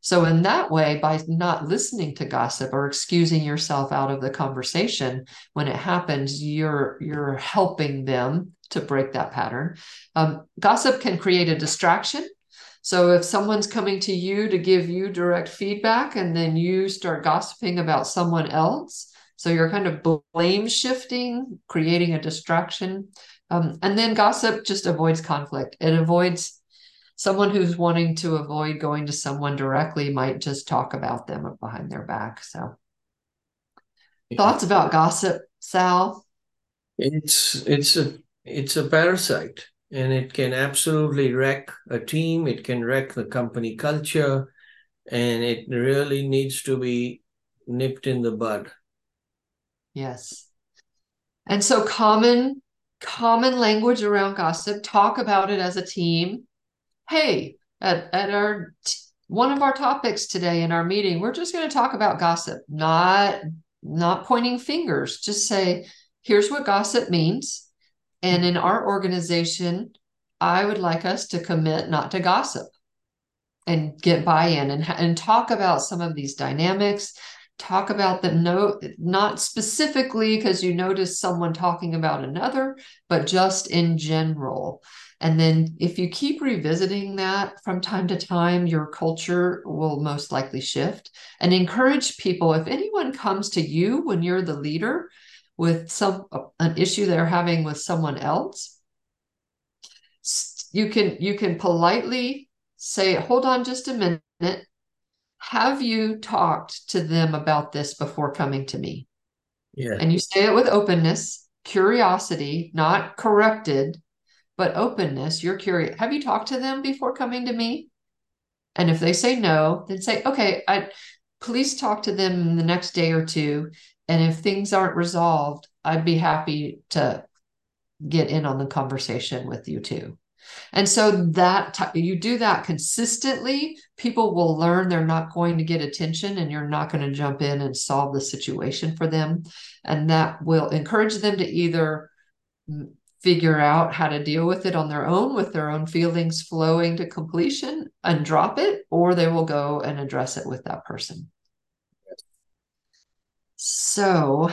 So, in that way, by not listening to gossip or excusing yourself out of the conversation when it happens, you're you're helping them to break that pattern. Um, gossip can create a distraction so if someone's coming to you to give you direct feedback and then you start gossiping about someone else, So you're kind of blame shifting, creating a distraction. Um, and then gossip just avoids conflict. It avoids someone who's wanting to avoid going to someone directly might just talk about them behind their back. So, thoughts about gossip, Sal?
It's it's a it's a parasite, and it can absolutely wreck a team. It can wreck the company culture, and it really needs to be nipped in the bud.
Yes. And so common common language around gossip, talk about it as a team. Hey, at, at our one of our topics today in our meeting, we're just going to talk about gossip, not not pointing fingers. Just say, here's what gossip means. And in our organization, I would like us to commit not to gossip and get buy-in and, and talk about some of these dynamics talk about them no not specifically because you notice someone talking about another but just in general. And then if you keep revisiting that from time to time your culture will most likely shift. And encourage people if anyone comes to you when you're the leader with some an issue they're having with someone else you can you can politely say hold on just a minute have you talked to them about this before coming to me?
Yeah.
And you say it with openness, curiosity, not corrected, but openness. You're curious. Have you talked to them before coming to me? And if they say no, then say, okay, I please talk to them in the next day or two. And if things aren't resolved, I'd be happy to get in on the conversation with you too. And so that t- you do that consistently, people will learn they're not going to get attention and you're not going to jump in and solve the situation for them. And that will encourage them to either figure out how to deal with it on their own with their own feelings flowing to completion and drop it, or they will go and address it with that person. So,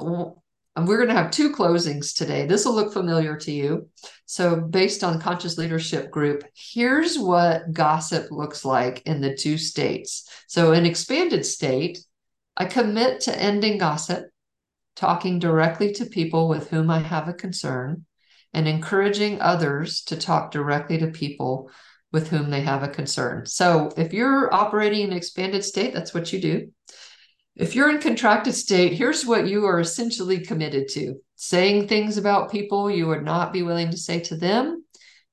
we're going to have two closings today. This will look familiar to you. So, based on Conscious Leadership Group, here's what gossip looks like in the two states. So, in expanded state, I commit to ending gossip, talking directly to people with whom I have a concern, and encouraging others to talk directly to people with whom they have a concern. So, if you're operating in expanded state, that's what you do. If you're in contracted state, here's what you are essentially committed to saying things about people you would not be willing to say to them.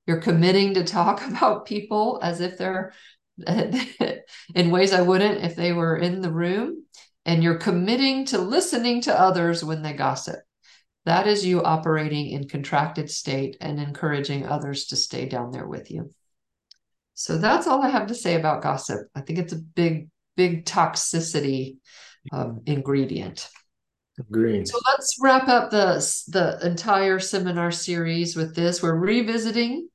You're committing to talk about people as if they're in ways I wouldn't if they were in the room. And you're committing to listening to others when they gossip. That is you operating in contracted state and encouraging others to stay down there with you. So that's all I have to say about gossip. I think it's a big, big toxicity um, ingredient.
Green.
So let's wrap up the the entire seminar series with this. We're revisiting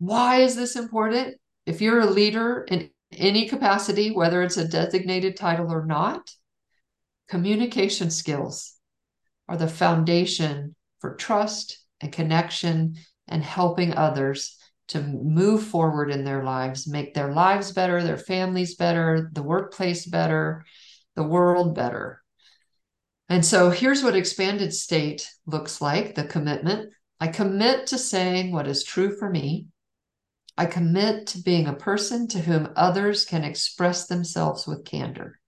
why is this important? If you're a leader in any capacity, whether it's a designated title or not, communication skills are the foundation for trust and connection and helping others to move forward in their lives, make their lives better, their families better, the workplace better, the world better. And so here's what expanded state looks like the commitment. I commit to saying what is true for me. I commit to being a person to whom others can express themselves with candor.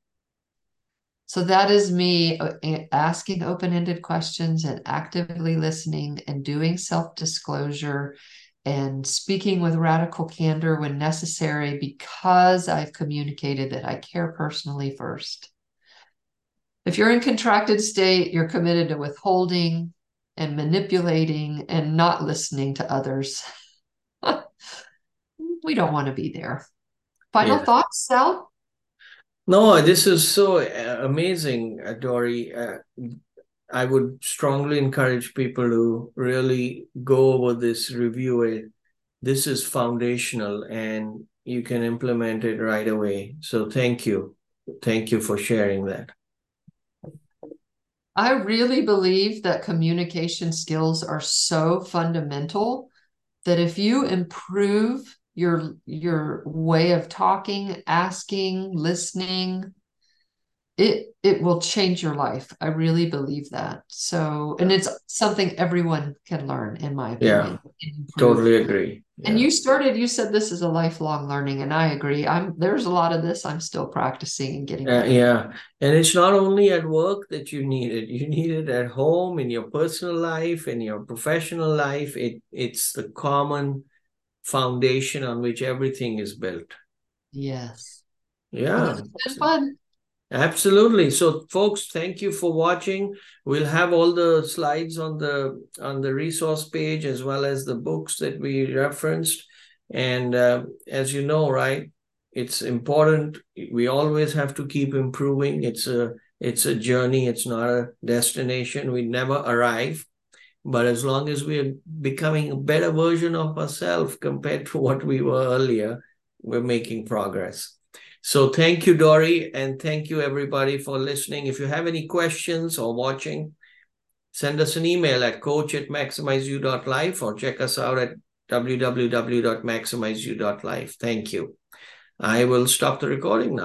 So that is me uh, asking open ended questions and actively listening and doing self disclosure and speaking with radical candor when necessary because I've communicated that I care personally first. If you're in contracted state, you're committed to withholding and manipulating and not listening to others. we don't want to be there. Final yeah. thoughts, Sal?
No, this is so uh, amazing, uh, Dori. Uh, I would strongly encourage people to really go over this review it. This is foundational and you can implement it right away. So thank you. Thank you for sharing that.
I really believe that communication skills are so fundamental that if you improve your your way of talking, asking, listening, it it will change your life. I really believe that. So, and it's something everyone can learn, in my opinion.
Yeah, totally agree.
Yeah. And you started. You said this is a lifelong learning, and I agree. I'm there's a lot of this I'm still practicing and getting.
Uh, yeah, and it's not only at work that you need it. You need it at home, in your personal life, in your professional life. It it's the common foundation on which everything is built.
Yes.
Yeah.
Well, it's been fun.
Absolutely. So folks, thank you for watching. We'll have all the slides on the on the resource page as well as the books that we referenced. And uh, as you know, right, it's important. We always have to keep improving. It's a it's a journey. It's not a destination. We never arrive. But as long as we're becoming a better version of ourselves compared to what we were earlier, we're making progress. So thank you, Dori, and thank you everybody for listening. If you have any questions or watching, send us an email at coach at maximizeu.life or check us out at www.maximizeu.life. Thank you. I will stop the recording now.